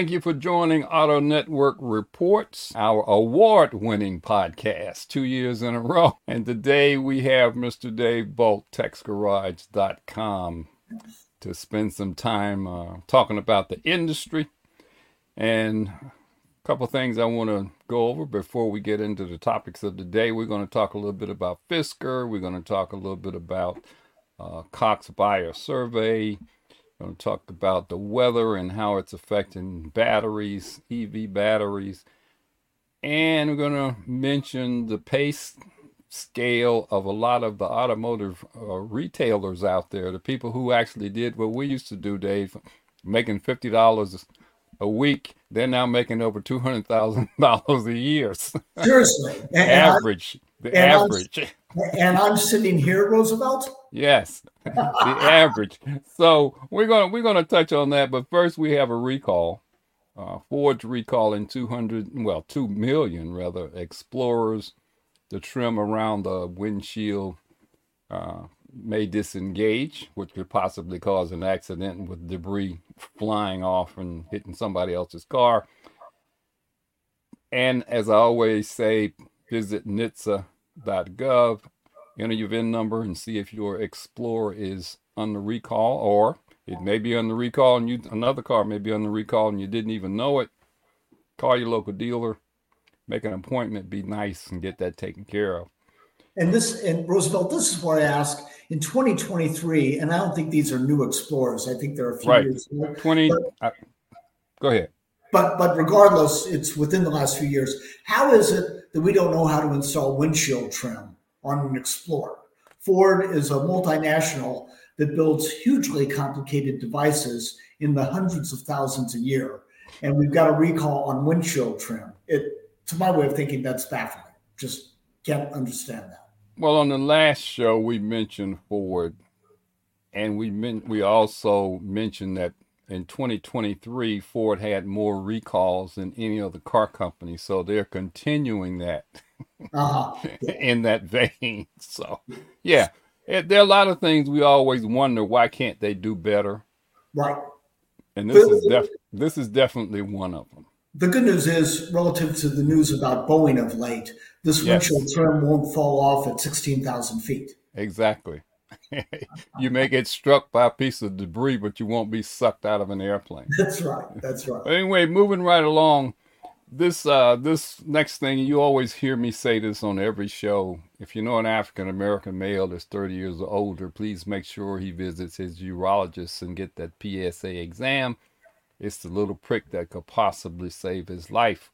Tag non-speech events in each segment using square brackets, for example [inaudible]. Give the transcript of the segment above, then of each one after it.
Thank you for joining Auto Network Reports, our award winning podcast, two years in a row. And today we have Mr. Dave Boldt, TexasGarage.com, to spend some time uh, talking about the industry and a couple things I want to go over before we get into the topics of the day. We're going to talk a little bit about Fisker, we're going to talk a little bit about uh, Cox Buyer Survey going to talk about the weather and how it's affecting batteries, EV batteries. And we're going to mention the pace scale of a lot of the automotive uh, retailers out there, the people who actually did what we used to do, Dave, making $50 a week. They're now making over $200,000 [laughs] a year. [laughs] Seriously. average. The average. [laughs] and I'm sitting here, Roosevelt. Yes, [laughs] the average. So we're gonna we're gonna touch on that, but first we have a recall. Uh, Ford's recalling 200, well, 2 million rather, Explorers. The trim around the windshield uh, may disengage, which could possibly cause an accident with debris flying off and hitting somebody else's car. And as I always say, visit nhtsa.gov, enter your VIN number and see if your Explorer is under recall, or it may be under recall and you another car may be under recall and you didn't even know it. Call your local dealer, make an appointment, be nice, and get that taken care of. And this, and Roosevelt, this is where I ask in 2023, and I don't think these are new Explorers. I think they're a few right. years old. 20, but, go ahead. But but regardless, it's within the last few years. How is it that we don't know how to install windshield trim on an Explorer. Ford is a multinational that builds hugely complicated devices in the hundreds of thousands a year. And we've got a recall on windshield trim. It, to my way of thinking, that's baffling. Just can't understand that. Well, on the last show, we mentioned Ford, and we men- we also mentioned that in 2023, Ford had more recalls than any other car company. So they're continuing that uh-huh. [laughs] in that vein. So, yeah, it, there are a lot of things we always wonder why can't they do better? Right. And this but, is def- this is definitely one of them. The good news is, relative to the news about Boeing of late, this yes. windshield trim won't fall off at 16,000 feet. Exactly. You may get struck by a piece of debris, but you won't be sucked out of an airplane. That's right. That's right. But anyway, moving right along, this uh, this next thing you always hear me say this on every show. If you know an African American male that's 30 years or older, please make sure he visits his urologist and get that PSA exam. It's the little prick that could possibly save his life.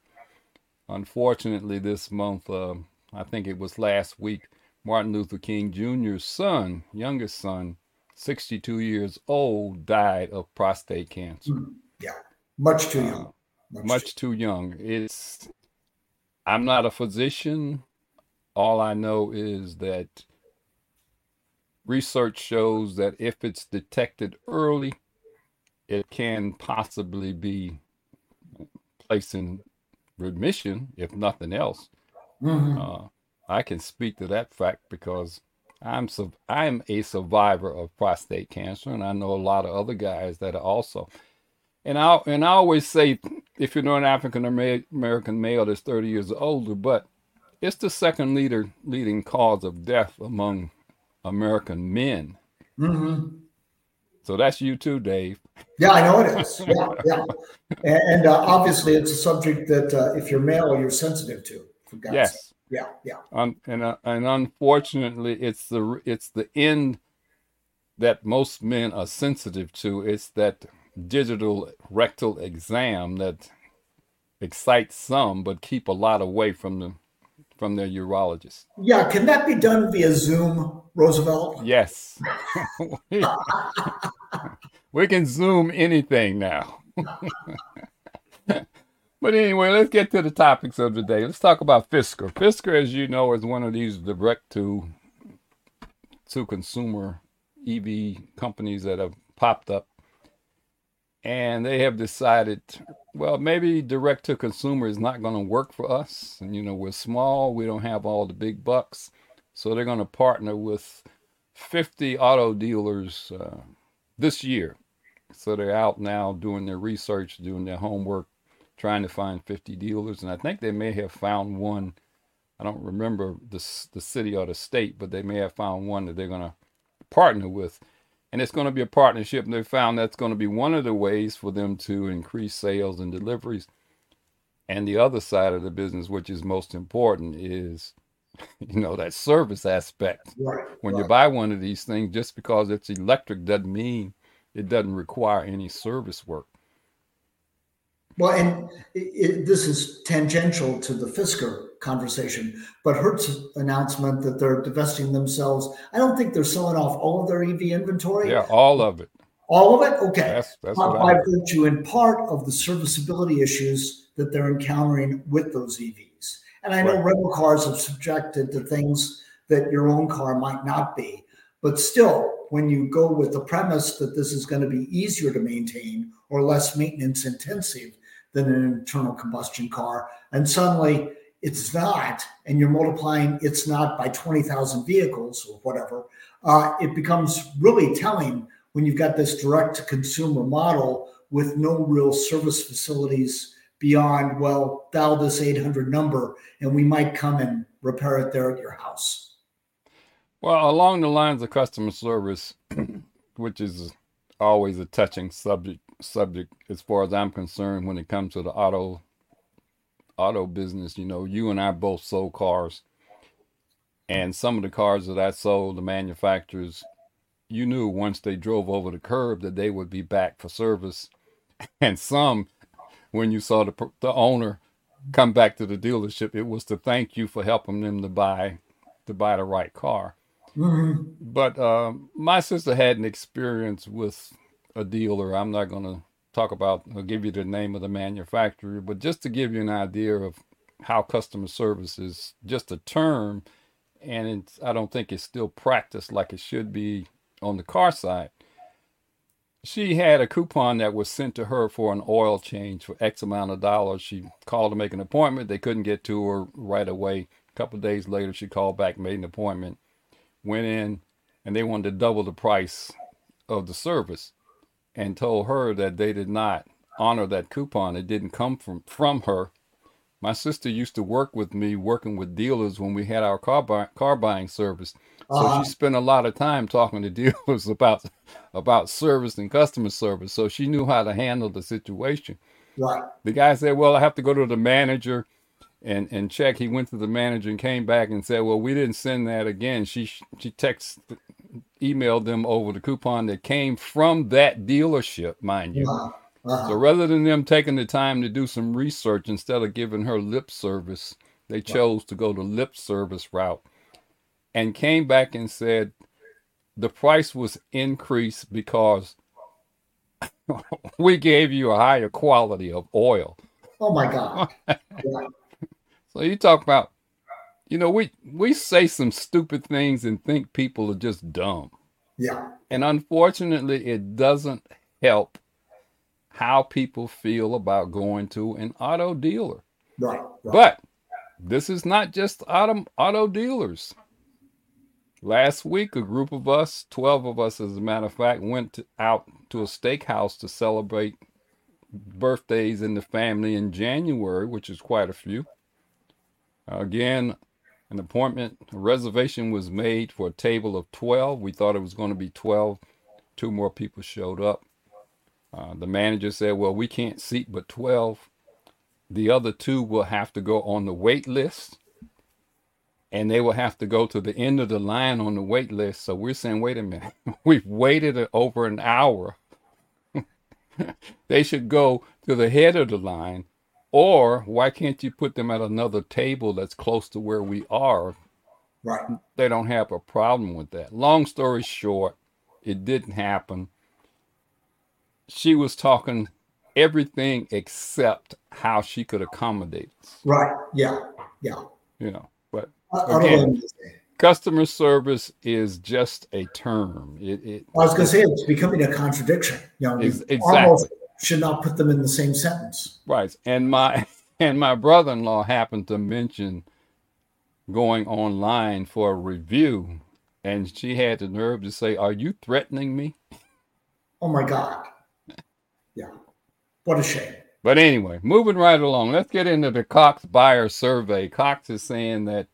Unfortunately, this month, uh, I think it was last week, Martin Luther King Jr.'s son, youngest son, 62 years old, died of prostate cancer. Hmm. Yeah, much too young. Uh, much, much too, too young. It's. I'm not a physician. All I know is that research shows that if it's detected early, it can possibly be placed in remission, if nothing else. Mm-hmm. Uh, I can speak to that fact because I'm I'm a survivor of prostate cancer, and I know a lot of other guys that are also. And I and I always say, if you're an African American male that's 30 years older, but it's the second leader leading cause of death among American men. Mm-hmm. So that's you too, Dave. Yeah, I know it is. [laughs] Yeah, yeah. And, and uh, obviously, it's a subject that uh, if you're male, you're sensitive to. yes. Sake yeah, yeah. Um, and uh, and unfortunately, it's the it's the end that most men are sensitive to. It's that digital rectal exam that excites some, but keep a lot away from the from their urologist. Yeah, can that be done via Zoom, Roosevelt? Yes. [laughs] we can Zoom anything now. [laughs] But anyway, let's get to the topics of the day. Let's talk about Fisker. Fisker, as you know, is one of these direct to to consumer EV companies that have popped up. And they have decided, well, maybe direct to consumer is not going to work for us. And, you know, we're small, we don't have all the big bucks. So they're going to partner with 50 auto dealers uh, this year So they're out now doing their research, doing their homework, trying to find 50 dealers. And I think they may have found one. I don't remember the, the city or the state, but they may have found one that they're going to partner with. And it's going to be a partnership. And they found that's going to be one of the ways for them to increase sales and deliveries. And the other side of the business, which is most important, is [laughs] you know that service aspect Right. when right. you buy one of these things just because it's electric doesn't mean it doesn't require any service work Well, and it, it, this is tangential to the Fisker conversation, but Hertz announcement that they're divesting themselves. I don't think they're selling off all of their EV inventory. yeah all of it All of it? Okay. that's that's what by virtue in part of the serviceability issues that they're encountering with those EVs. And I know Right. rental cars are subjected to things that your own car might not be. But still, when you go with the premise that this is going to be easier to maintain or less maintenance intensive than an internal combustion car, and suddenly it's not, and you're multiplying it's not by 20,000 vehicles or whatever, uh, it becomes really telling when you've got this direct to consumer model with no real service facilities beyond, well, dial this 800 number and we might come and repair it there at your house. well along the lines of customer service [clears throat] which is always a touching subject subject as far as i'm concerned when it comes to the auto auto business you know you and i both sold cars. And some of the cars that i sold the manufacturers you knew once they drove over the curb that they would be back for service. [laughs] And some when you saw the, the owner come back to the dealership it was to thank you for helping them to buy to buy the right car. Mhm. but um, my sister had an experience with a dealer. I'm not going to talk about or give you the name of the manufacturer, but just to give you an idea of how customer service is just a term, and I don't think it's still practiced like it should be on the car side. She had a coupon that was sent to her for an oil change for X amount of dollars. She called to make an appointment. They couldn't get to her right away. A couple days later, she called back, made an appointment went in and they wanted to double the price of the service and told her that they did not honor that coupon. It didn't come from, from her. My sister used to work with me working with dealers when we had our car, buy, car buying service. So Uh-huh. she spent a lot of time talking to [laughs] dealers about about service and customer service. So she knew how to handle the situation. Right. The guy said, "Well, I have to go to the manager and and check." He went to the manager and came back and said, "Well, we didn't send that again." She she text emailed them over the coupon that came from that dealership, mind you. Uh-huh. So rather than them taking the time to do some research instead of giving her lip service, they chose to go the lip service route and came back and said the price was increased because [laughs] we gave you a higher quality of oil. Oh my God. [laughs] Right. So you talk about, you know, we we say some stupid things and think people are just dumb. Yeah. And unfortunately, it doesn't help how people feel about going to an auto dealer. Right. right. But this is not just auto, auto dealers. Last week, a group of us, 12 of us as a matter of fact, went to, out to a steakhouse to celebrate birthdays in the family in January, which is quite a few. Again, an appointment, a reservation was made for a table of 12. We thought it was going to be 12. Two more people showed up. Uh, the manager said, Well, we can't seat but 12 the other two will have to go on the wait list and they will have to go to the end of the line on the wait list. So we're saying, wait a minute, [laughs] we've waited over an hour. [laughs] they should go to the head of the line. Or why can't you put them at another table that's close to where we are? Right. They don't have a problem with that. Long story short, it didn't happen. She was talking everything except how she could accommodate us, Right. Yeah. Yeah. you know. But Again. customer service is just a term. It, it I was going to say it's becoming a contradiction. You know, Ex- exactly. almost should not put them in the same sentence. right. And my [laughs] and my brother-in-law happened to mention going online for a review, and she had the nerve to say, "Are you threatening me?" [laughs] Oh my God. Yeah. What a shame. But anyway, moving right along, let's get into the Cox buyer survey. Cox is saying that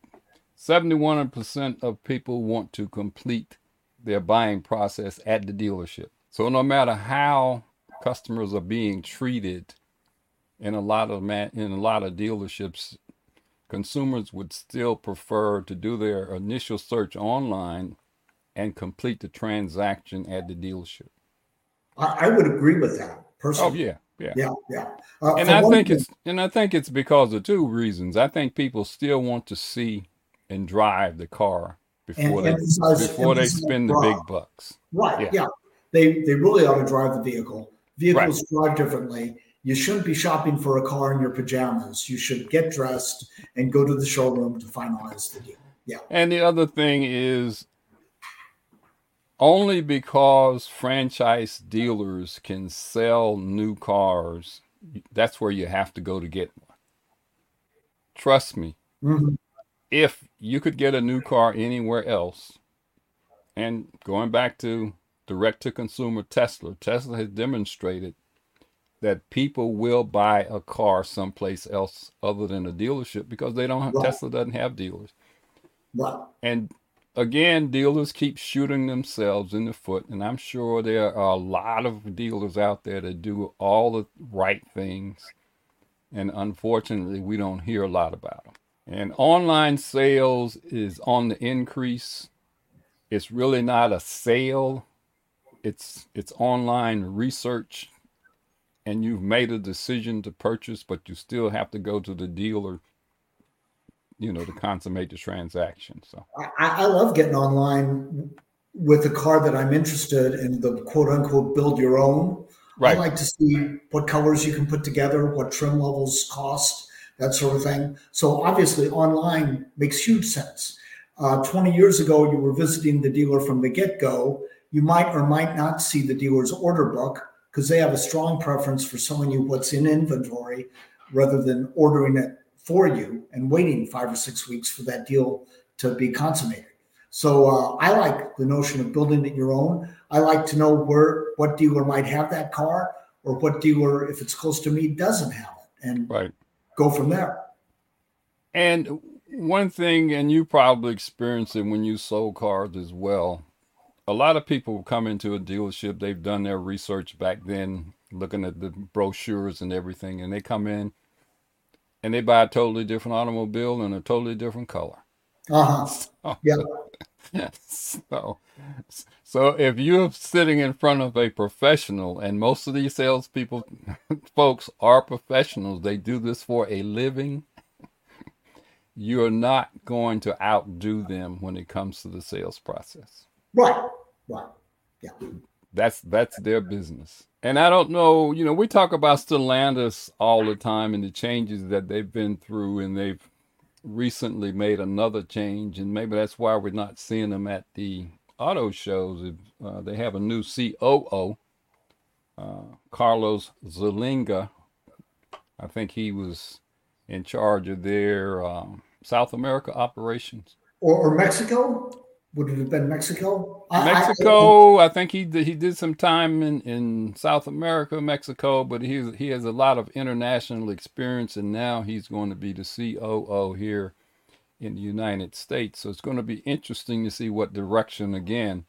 71% of people want to complete their buying process at the dealership. So no matter how customers are being treated in a lot of man, in a lot of dealerships, consumers would still prefer to do their initial search online and complete the transaction at the dealership. I, I would agree with that personally. Oh yeah, yeah, yeah, yeah. Uh, and I think thing, it's and I think it's because of two reasons. I think people still want to see and drive the car before and, they before they spend the big bucks. Right. Yeah. yeah. They they really ought to drive the vehicle. Vehicles right. drive differently. You shouldn't be shopping for a car in your pajamas. You should get dressed and go to the showroom to finalize the deal. Yeah. And the other thing is only because franchise dealers can sell new cars, that's where you have to go to get one. Trust me. Mm-hmm. If you could get a new car anywhere else, and going back to direct to consumer Tesla, Tesla has demonstrated that people will buy a car someplace else other than a dealership because they don't have, right. Tesla doesn't have dealers. Right. And again, dealers keep shooting themselves in the foot, and I'm sure there are a lot of dealers out there that do all the right things, and unfortunately, we don't hear a lot about them. And online sales is on the increase. It's really not a sale. It's it's online research and you've made a decision to purchase, but you still have to go to the dealer you know, to consummate the transaction. So I, I love getting online with a car that I'm interested in the quote unquote build your own. Right. I like to see what colors you can put together, what trim levels cost, that sort of thing. So obviously, online makes huge sense. Uh, 20 years ago, you were visiting the dealer from the get go. You might or might not see the dealer's order book because they have a strong preference for selling you what's in inventory rather than ordering it for you and waiting five or six weeks for that deal to be consummated. So uh, I like the notion of building it your own. I like to know where what dealer might have that car or what dealer, if it's close to me, doesn't have it, and right. go from there. And one thing, and you probably experienced it when you sold cars as well. A lot of people come into a dealership, they've done their research back then, looking at the brochures and everything, and they come in and they buy a totally different automobile in a totally different color. Uh huh. [laughs] yeah. [laughs] So, so if you're sitting in front of a professional, and most of these salespeople, [laughs] folks, are professionals, they do this for a living. You're not going to outdo them when it comes to the sales process. Right. Right. Yeah. That's that's their business. And I don't know, you know, we talk about Stellantis all the time and the changes that they've been through, and they've recently made another change, and maybe that's why we're not seeing them at the auto shows. Uh, they have a new COO, uh, Carlos Zarlenga. I think he was in charge of their um, South America operations. Or, or Mexico? Would it have been Mexico? Mexico. I, I, I, think he did, he did some time in, in South America, Mexico, but he he has a lot of international experience, and now he's going to be the COO here in the United States. So it's going to be interesting to see what direction again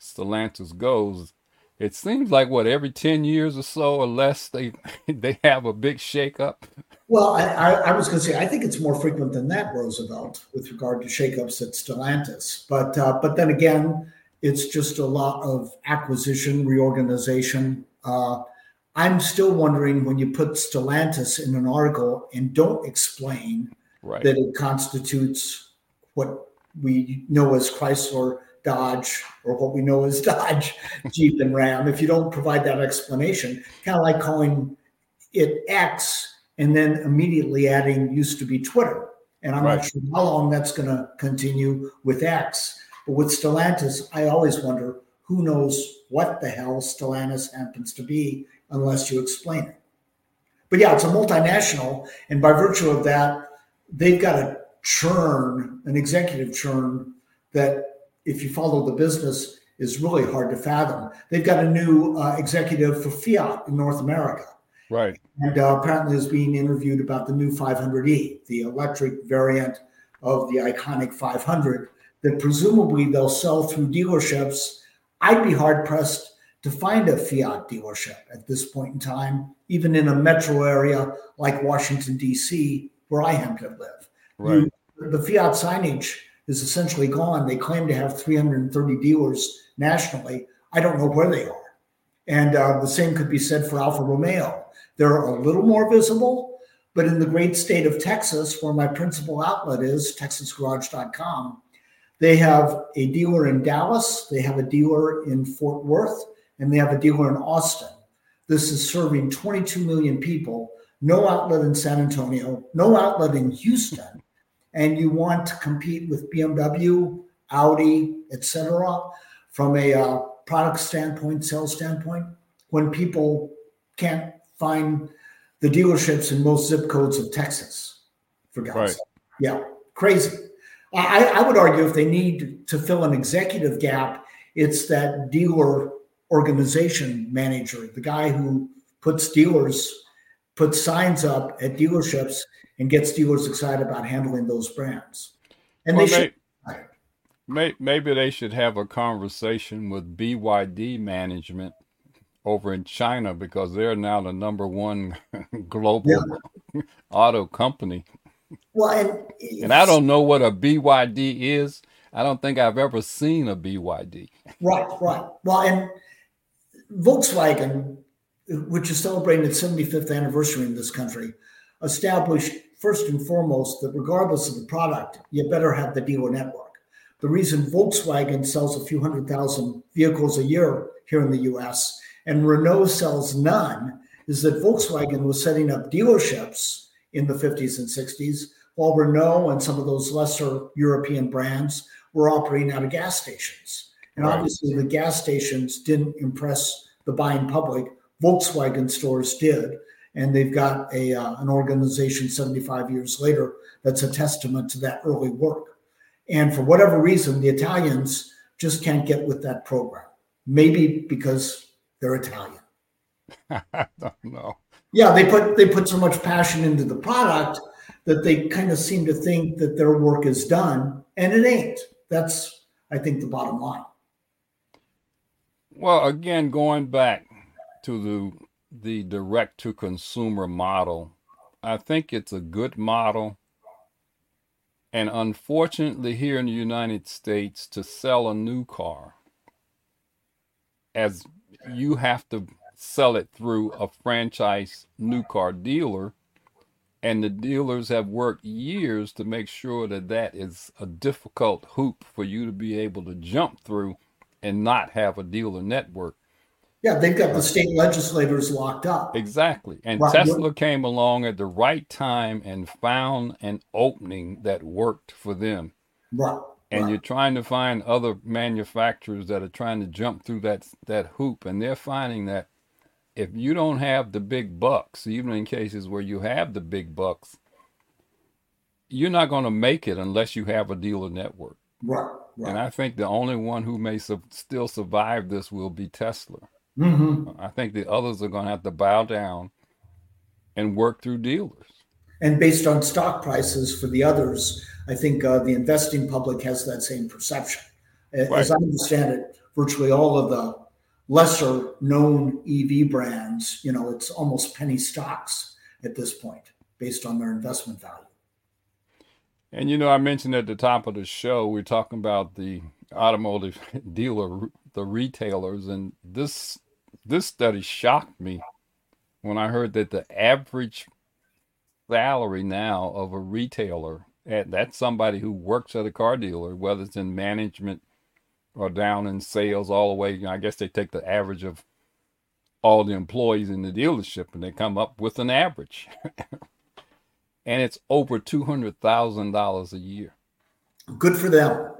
Stellantis goes. It seems like what every ten years or so or less they [laughs] they have a big shakeup. Well, I, I, I was going to say I think it's more frequent than that, Roosevelt, with regard to shakeups at Stellantis. But uh, but then again, it's just a lot of acquisition, reorganization. Uh, I'm still wondering when you put Stellantis in an article and don't explain right. that it constitutes what we know as Chrysler, Dodge, or what we know as Dodge, [laughs] Jeep, and Ram. If you don't provide that explanation, kind of like calling it X and then immediately adding used to be Twitter. And I'm right. not sure how long that's going to continue with X. But with Stellantis, I always wonder who knows what the hell Stellantis happens to be unless you explain it. But yeah, it's a multinational. And by virtue of that, they've got a churn, an executive churn that if you follow the business is really hard to fathom. They've got a new uh, executive for Fiat in North America. Right. And uh, apparently is being interviewed about the new 500e, the electric variant of the iconic 500 that presumably they'll sell through dealerships. I'd be hard pressed to find a Fiat dealership at this point in time, even in a metro area like Washington, D.C., where I happen to live. Right. You, the Fiat signage is essentially gone. They claim to have 330 dealers nationally. I don't know where they are. And uh, the same could be said for Alfa Romeo. They're a little more visible, but in the great state of Texas, where my principal outlet is, texasgarage.com, they have a dealer in Dallas, they have a dealer in Fort Worth, and they have a dealer in Austin. This is serving 22 million people, no outlet in San Antonio, no outlet in Houston. And you want to compete with BMW, Audi, etc., from a uh, product standpoint, sales standpoint, when people can't find the dealerships in most zip codes of Texas, for God's right. sake. Yeah, crazy. I, I would argue if they need to fill an executive gap, it's that dealer organization manager, the guy who puts dealers, puts signs up at dealerships and gets dealers excited about handling those brands. And well, they should. Maybe they should have a conversation with BYD management over in China because they're now the number one [laughs] global yeah. [laughs] auto company. Well, and, and I don't know what a BYD is. I don't think I've ever seen a BYD. Right, right. Well, and Volkswagen, which is celebrating its 75th anniversary in this country, established first and foremost that regardless of the product, you better have the dealer network. The reason Volkswagen sells a few hundred thousand vehicles a year here in the US and Renault sells none is that Volkswagen was setting up dealerships in the 50s and 60s, while Renault and some of those lesser European brands were operating out of gas stations. And right. obviously, the gas stations didn't impress the buying public. Volkswagen stores did. And they've got a, uh, an organization 75 years later that's a testament to that early work. And for whatever reason, the Italians just can't get with that program. Maybe because they're Italian. [laughs] I don't know. Yeah, they put they put so much passion into the product that they kind of seem to think that their work is done, and it ain't. That's I think the bottom line. Well, again, going back to the the direct to consumer model, I think it's a good model. And unfortunately, here in the United States, to sell a new car, as you have to sell it through a franchise new car dealer, and the dealers have worked years to make sure that that is a difficult hoop for you to be able to jump through and not have a dealer network. Yeah, they've got the state legislators locked up. Exactly. And right. Tesla came along at the right time and found an opening that worked for them. Right. And you're trying to find other manufacturers that are trying to jump through that that hoop and they're finding that if you don't have the big bucks, even in cases where you have the big bucks, you're not going to make it unless you have a dealer network. Right. right. And I think the only one who may su- still survive this will be Tesla. Mm-hmm. I think the others are going to have to bow down and work through dealers. And based on stock prices for the others, I think uh, the investing public has that same perception. As. I understand it, virtually all of the lesser known EV brands, you know, it's almost penny stocks at this point based on their investment value. And you know, I mentioned at the top of the show, we're talking about the automotive [laughs] dealer, the retailers, and this this study shocked me when I heard that the average salary now of a retailer, that's somebody who works at a car dealer, whether it's in management or down in sales, all the way. I guess they take the average of all the employees in the dealership and they come up with an average. [laughs] and it's over $200,000 a year. Good for them.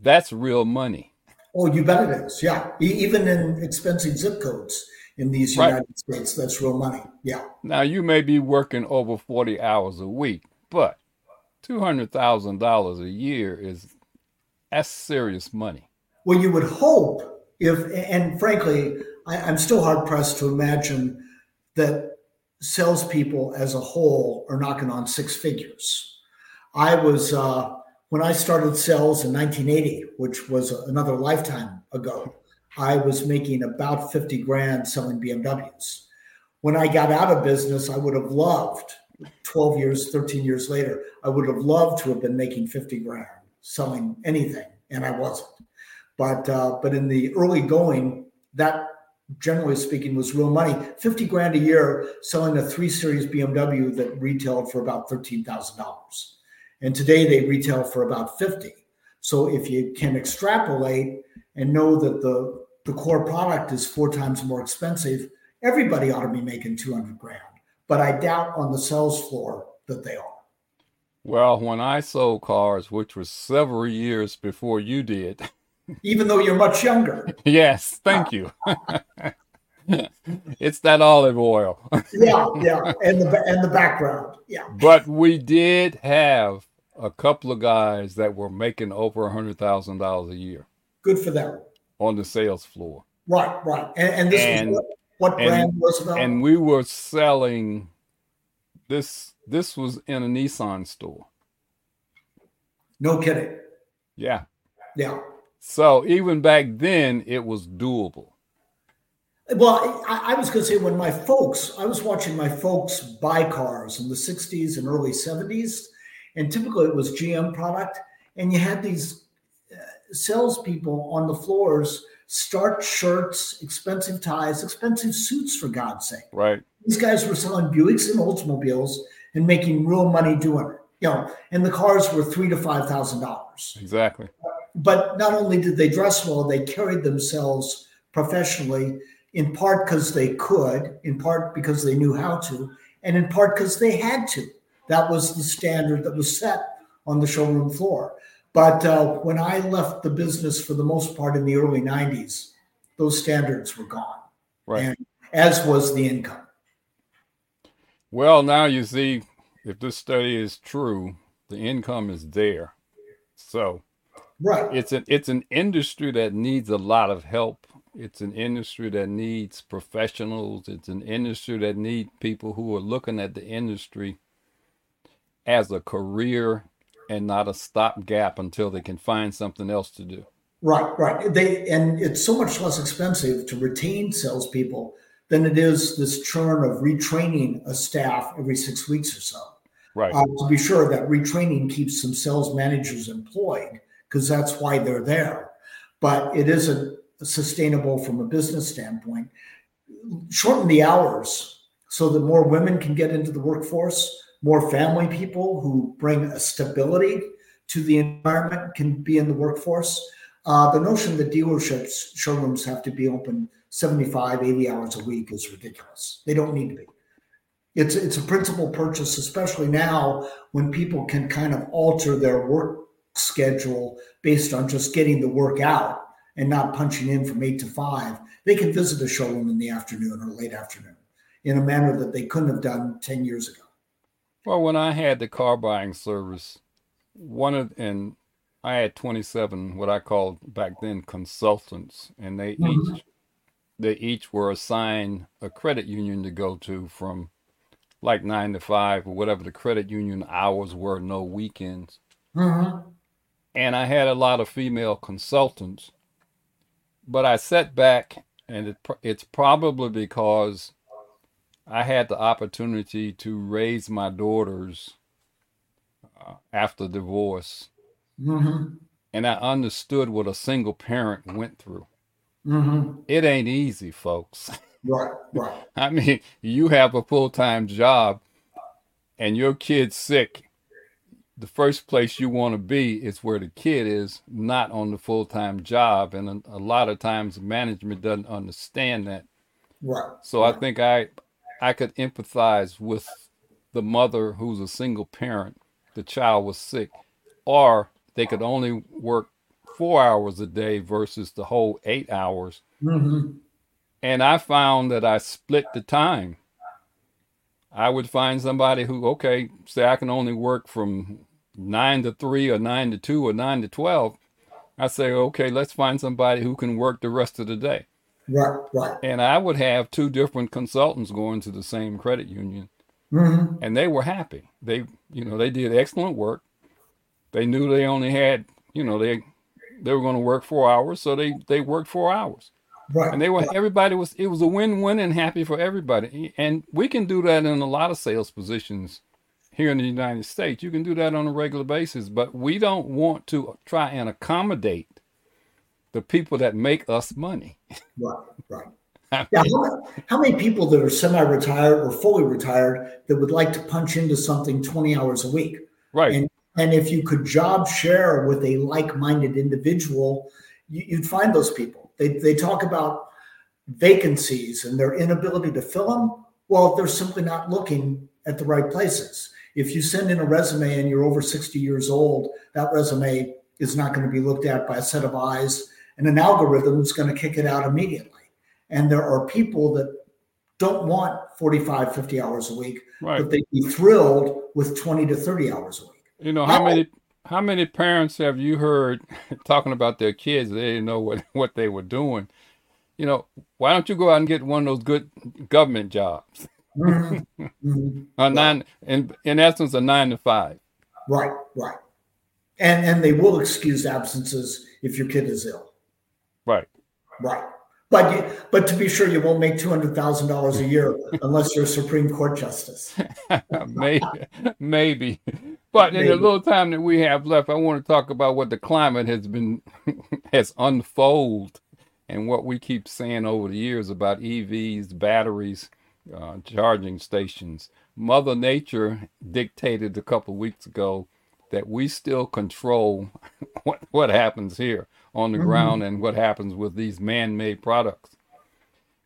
That's real money. Oh, you bet it is. Yeah. Even in expensive zip codes in these right. United States, that's real money. Yeah. Now, you may be working over 40 hours a week, but $200,000 a year is that's serious money. Well, you would hope if, and frankly, I, I'm still hard pressed to imagine that salespeople as a whole are knocking on six figures. I was, uh, when I started sales in 1980, which was another lifetime ago, I was making about 50 grand selling BMWs. When I got out of business, I would have loved 12 years, 13 years later, I would have loved to have been making 50 grand selling anything, and I wasn't. But uh, but in the early going, that generally speaking, was real money. 50 grand a year selling a three series BMW that retailed for about $13,000. And today they retail for about 50. So if you can extrapolate and know that the, the core product is four times more expensive, everybody ought to be making 200 grand. But I doubt on the sales floor that they are. Well, when I sold cars, which was several years before you did, [laughs] even though you're much younger. Yes, thank you. [laughs] it's that olive oil. [laughs] yeah, yeah, and the and the background. Yeah. But we did have a couple of guys that were making over a hundred thousand dollars a year. Good for them. On the sales floor. Right, right, and, and this and, was what, what brand was about? And we were selling this. This was in a Nissan store. No kidding. Yeah. Yeah. So even back then, it was doable. Well, I, I was going to say when my folks, I was watching my folks buy cars in the 60s and early 70s, and typically it was GM product. And you had these salespeople on the floors, starch shirts, expensive ties, expensive suits, for God's sake. Right. These guys were selling Buicks and Oldsmobiles and making real money doing it. You know, and the cars were three to five thousand dollars. Exactly but not only did they dress well, they carried themselves professionally, in part because they could, in part because they knew how to, and in part because they had to. That was the standard that was set on the showroom floor. But uh, when I left the business for the most part in the early 90s, those standards were gone. Right. And as was the income. Well, now you see, if this study is true, the income is there. So Right. It's an it's an industry that needs a lot of help. It's an industry that needs professionals. It's an industry that needs people who are looking at the industry as a career and not a stopgap until they can find something else to do. Right, right. They and it's so much less expensive to retain salespeople than it is this churn of retraining a staff every six weeks or so. Right. Uh, to be sure that retraining keeps some sales managers employed because that's why they're there. But it isn't sustainable from a business standpoint. Shorten the hours so that more women can get into the workforce, more family people who bring a stability to the environment can be in the workforce. Uh, the notion that dealerships, showrooms have to be open 75, 80 hours a week is ridiculous. They don't need to be. It's, it's a principal purchase, especially now when people can kind of alter their work schedule based on just getting the work out and not punching in from eight to five, they can visit a showroom in the afternoon or late afternoon in a manner that they couldn't have done 10 years ago. Well, when I had the car buying service, one of, and I had 27, what I called back then consultants, and they mm-hmm. each, they each were assigned a credit union to go to from like nine to five or whatever the credit union hours were, no weekends. Mm-hmm and I had a lot of female consultants. But I sat back, and it, it's probably because I had the opportunity to raise my daughters uh, after divorce. Mm-hmm. And I understood what a single parent went through. Mm-hmm. It ain't easy, folks. [laughs] Right, right. I mean, you have a full time job and your kid's sick the first place you want to be is where the kid is, not on the full time job. And a, a, lot of times management doesn't understand that. Right. So right. I think I I could empathize with the mother who's a single parent, the child was sick, or they could only work four hours a day versus the whole eight hours. Mm-hmm. And I found that I split the time. I would find somebody who, okay, say I can only work from nine to three or nine to two or nine to 12, I say, okay, let's find somebody who can work the rest of the day. Right, right. And I would have two different consultants going to the same credit union, hmm and they were happy. They, you know, they did excellent work. They knew they only had, you know, they they were going to work four hours, so they they worked four hours, Right. and they were everybody was it was a win win and happy for everybody. And we can do that in a lot of sales positions here in the United States. You can do that on a regular basis, but we don't want to try and accommodate the people that make us money. Right, right. [laughs] Yeah, how, many- how many people that are semi-retired or fully retired that would like to punch into something 20 hours a week? Right. And and if you could job share with a like-minded individual, you, you'd find those people. They they talk about vacancies and their inability to fill them. Well, they're simply not looking at the right places. If you send in a resume and you're over 60 years old, that resume is not going to be looked at by a set of eyes, and an algorithm is going to kick it out immediately. And there are people that don't want 45, 50 hours a week, right. but they'd be thrilled with 20 to 30 hours a week. You know how many how many parents have you heard [laughs] talking about their kids? They didn't know what what they were doing. You know, why don't you go out and get one of those good government jobs? Mhm. Mhm. [laughs] A nine, in in essence, a nine to five. Right, right. And and they will excuse absences if your kid is ill. Right. Right. But you, but to be sure, you won't make two hundred thousand dollars a year [laughs] unless you're a Supreme Court justice. [laughs] maybe, maybe. But in the little time that we have left, I want to talk about what the climate has been [laughs] has unfolded, and what we keep saying over the years about EVs, batteries, uh, charging stations. Mother Nature dictated a couple of weeks ago that we still control [laughs] what what happens here on the Mhm. ground and what happens with these man-made products.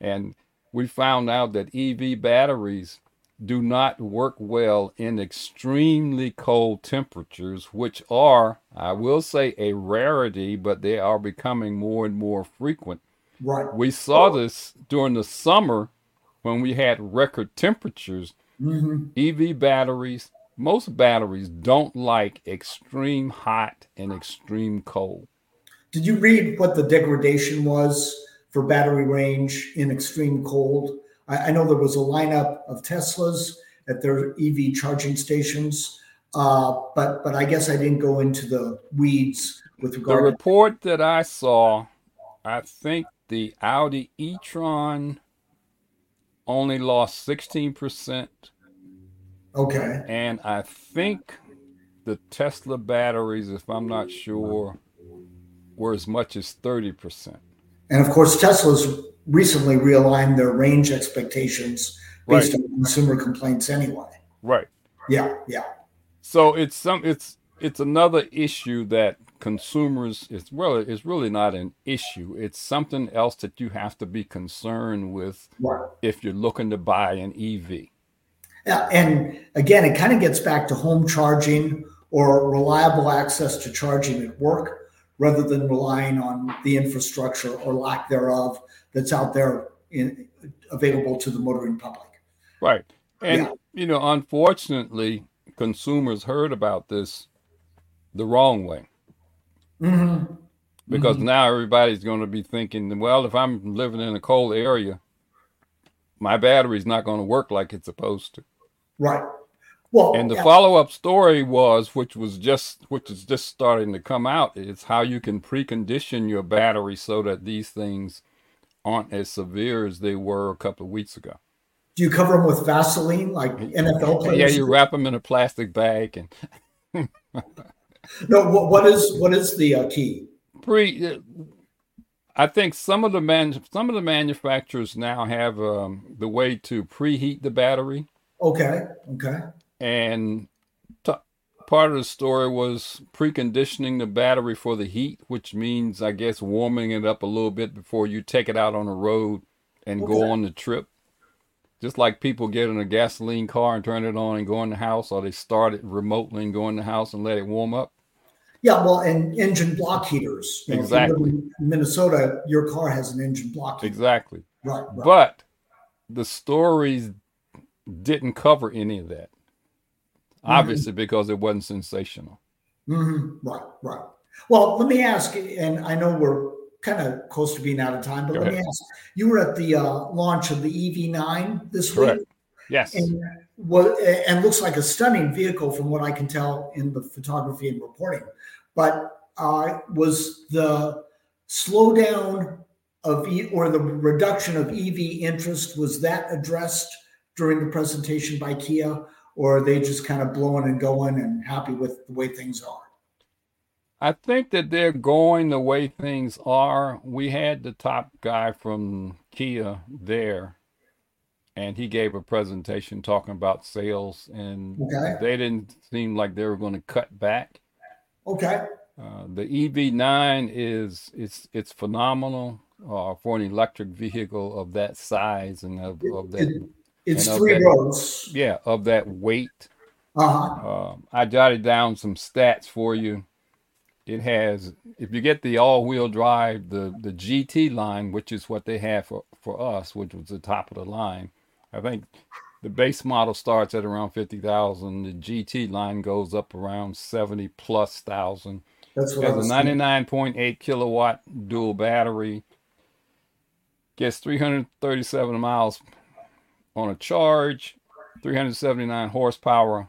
And we found out that EV batteries do not work well in extremely cold temperatures, which are, I will say, a rarity, but they are becoming more and more frequent. Right. We saw this during the summer when we had record temperatures. hmm EV batteries, most batteries don't like extreme hot and extreme cold. Did you read what the degradation was for battery range in extreme cold? I, I know there was a lineup of Teslas at their EV charging stations, uh, but but I guess I didn't go into the weeds with The regard to report that I saw, I think the Audi e-tron only lost 16%, okay. and I think the Tesla batteries, if I'm not sure, were as much as 30%. And of course, Tesla's recently realigned their range expectations based on consumer complaints anyway. Right. Yeah, yeah. So it's some it's it's another issue that consumers it's well it's really not an issue. It's something else that you have to be concerned with Right. if you're looking to buy an EV. Yeah, and again, it kind of gets back to home charging or reliable access to charging at work rather than relying on the infrastructure or lack thereof that's out there in, available to the motoring public. Right. And Yeah. you know, unfortunately, consumers heard about this the wrong way Mhm. because Mhm. now everybody's going to be thinking, well, if I'm living in a cold area, my battery's not going to work like it's supposed to. Right. Well, And the yeah, follow-up story was, which was just, which is just starting to come out, is how you can precondition your battery so that these things aren't as severe as they were a couple of weeks ago. do you cover them with Vaseline like NFL players? Yeah, you wrap them in a plastic bag and [laughs] No. What, what is what is the uh, key? pre. I think some of the man, some of the manufacturers now have um, the way to preheat the battery, Okay. Okay. and t- part of the story was preconditioning the battery for the heat, which means, I guess, warming it up a little bit before you take it out on the road and go on the trip. Just like people get in a gasoline car and turn it on and go in the house, or they start it remotely and go in the house and let it warm up. Yeah, well, and engine block heaters. You know, if you live Exactly. in Minnesota, your car has an engine block heater. Exactly. Right, right. But the stories didn't cover any of that. Obviously, because it wasn't sensational. hmm Right, right. Well, let me ask, and I know we're kind of close to being out of time, but Go let ahead. me ask: You were at the uh, launch of the EV9 this Correct. week, Yes. and what and looks like a stunning vehicle from what I can tell in the photography and reporting. But uh, was the slowdown of e- or the reduction of EV interest was that addressed during the presentation by Kia, or are they just kind of blowing and going and happy with the way things are? I think that they're going the way things are. We had the top guy from Kia there, and he gave a presentation talking about sales, and Okay. they didn't seem like they were going to cut back. Okay. Uh, the EV9 is it's it's phenomenal uh, for an electric vehicle of that size and of, of that it's three that- rows. yeah of that weight. Uh-huh. Uh, I jotted down some stats for you. It has, if you get the all-wheel drive, the the GT line, which is what they have for for us, which was the top of the line. I think the base model starts at around fifty thousand. The GT line goes up around seventy plus thousand. That's what has a was ninety thinking. nine point eight kilowatt dual battery. Gets three hundred thirty seven miles on a charge, three hundred seventy nine horsepower.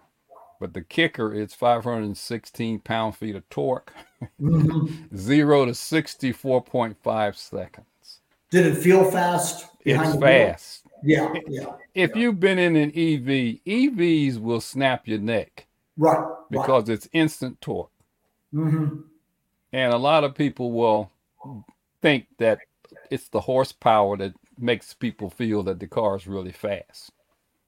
But the kicker it's 516 pound feet of torque, Mhm. [laughs] zero to 64.5 seconds. Did it feel fast? It's fast. Yeah, yeah. If you've been in an EV, EVs will snap your neck Right. right. because it's instant torque. hmm And a lot of people will think that it's the horsepower that makes people feel that the car is really fast.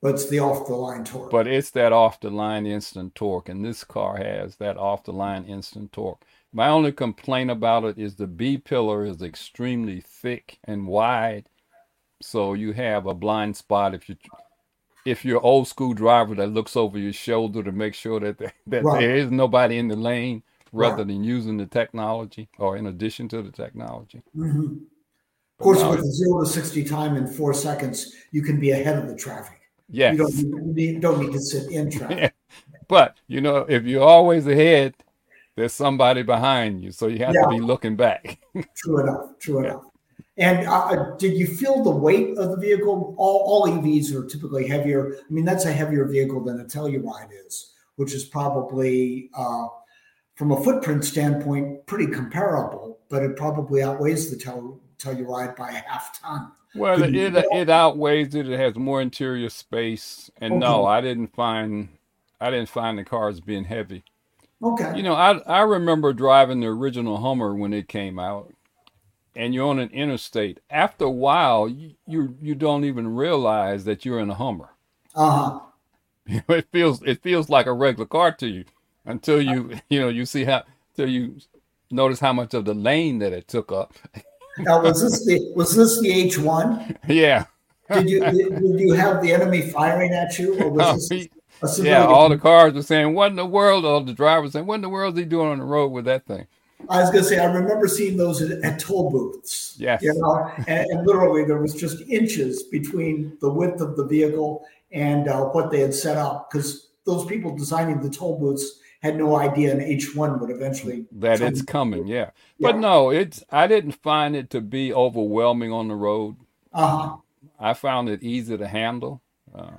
But it's the off the line torque. But it's that off the line instant torque, and this car has that off the line instant torque. My only complaint about it is the B pillar is extremely thick and wide, so you have a blind spot if you if you're an old school driver that looks over your shoulder to make sure that there, that Right. there is nobody in the lane rather Right. than using the technology or in addition to the technology. Mhm. Of course, now with it- the zero to sixty time in four seconds, you can be ahead of the traffic. Yes. You don't need, you need- don't need to sit in traffic. But you know, if you're always ahead, there's somebody behind you, so you have Yeah. to be looking back. [laughs] True enough. True enough. And uh, did you feel the weight of the vehicle? All, all EVs are typically heavier. I mean, that's a heavier vehicle than a Telluride is, which is probably, uh, from a footprint standpoint, pretty comparable. But it probably outweighs the Tel- Telluride by a half ton. Well, Did it it outweighs it. It has more interior space, and no, I didn't find I didn't find the cars being heavy. Okay. You know, I I remember driving the original Hummer when it came out, and you're on an interstate. After a while, you you, you don't even realize that you're in a Hummer. [laughs] Uh huh. it feels it feels like a regular car to you until you you know you see how until you notice how much of the lane that it took up. [laughs] Now, was this the was this the H one? yeah. Did you did, did you have the enemy firing at you, or was this a? Yeah, all the cars were saying, "What in the world?" All the drivers saying, "What in the world is he doing on the road with that thing?" I was gonna say I remember seeing those at, at toll booths. Yes. You know, and, and literally there was just inches between the width of the vehicle and uh, what they had set up because those people designing the toll booths had no idea an H1 would eventually That it's coming, yeah. But no, it's I didn't find it to be overwhelming on the road. Uh-huh. I found it easy to handle. Uh,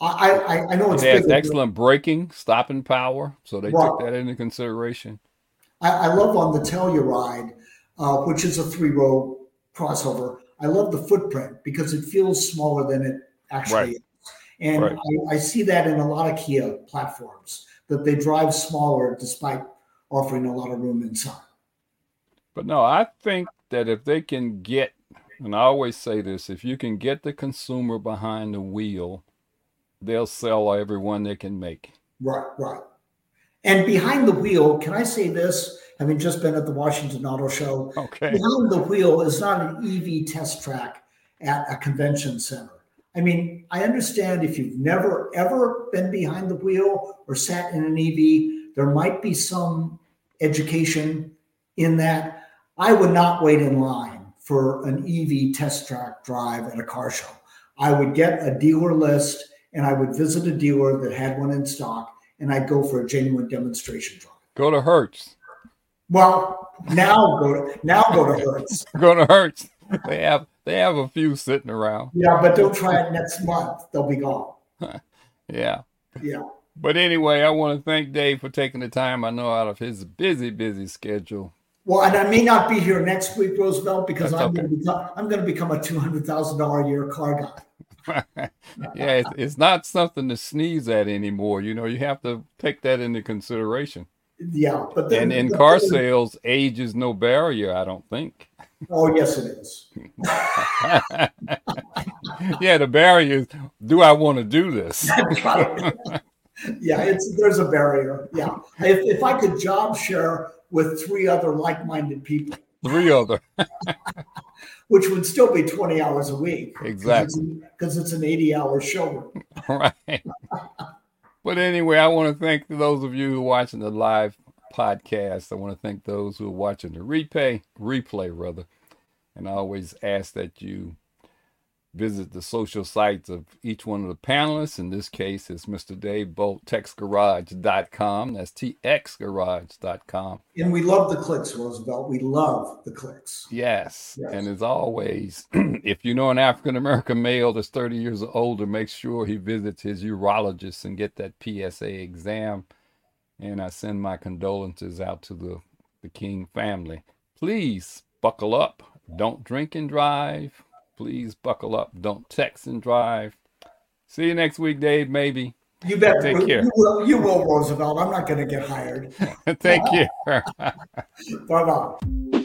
I, I I know it it's has bigger. excellent braking, stopping power, so they Right. took that into consideration. I, I love on the Telluride, uh, which is a three row crossover. I love the footprint because it feels smaller than it actually Right. is. And Right. I, I see that in a lot of Kia platforms that they drive smaller despite offering a lot of room inside. But no, I think that if they can get, and I always say this, if you can get the consumer behind the wheel, they'll sell every one they can make. Right, right. And behind the wheel, can I say this? Having just been at the Washington Auto Show, Okay. behind the wheel is not an EV test track at a convention center. I mean, I understand if you've never ever been behind the wheel or sat in an EV, there might be some education in that. I would not wait in line for an EV test track drive at a car show. I would get a dealer list and I would visit a dealer that had one in stock and I'd go for a genuine demonstration drive. Go to Hertz. Well, now go to now go to Hertz. [laughs] go to Hertz. They have they have a few sitting around. Yeah, but they'll try it next month. They'll be gone. [laughs] yeah. Yeah. But anyway, I want to thank Dave for taking the time. I know out of his busy, busy schedule. Well, and I may not be here next week, Roosevelt, because That's I'm okay. going to become I'm going to become a two hundred thousand dollar a year car guy. [laughs] yeah, it's, it's not something to sneeze at anymore. You know, you have to take that into consideration. Yeah, but then, And in the car sales, age is no barrier, I don't think. Oh, yes, it is. [laughs] yeah, the barrier is do I want to do this? [laughs] Yeah, it's there's a barrier. Yeah, if if I could job share with three other like-minded people, Three other. [laughs] which would still be twenty hours a week, Exactly. because it's an eighty-hour show. right. But anyway, I want to thank those of you who are watching the live podcast. I want to thank those who are watching the replay, replay rather. And I always ask that you visit the social sites of each one of the panelists. In this case, it's Mr. Dave Boldt, TexasGarage.com. That's txgarage.com. And we love the clicks, Roosevelt. We love the clicks. Yes. Yes. And as always, [clears throat] if you know an African American male that's 30 years or older, make sure he visits his urologist and get that PSA exam. And I send my condolences out to the, the King family. Please buckle up. Don't drink and drive. Please buckle up. Don't text and drive. See you next week, Dave, maybe. You bet. Take you, care. You will, you will, Roosevelt. I'm not going to get hired. [laughs] Thank you. [laughs] Bye bye.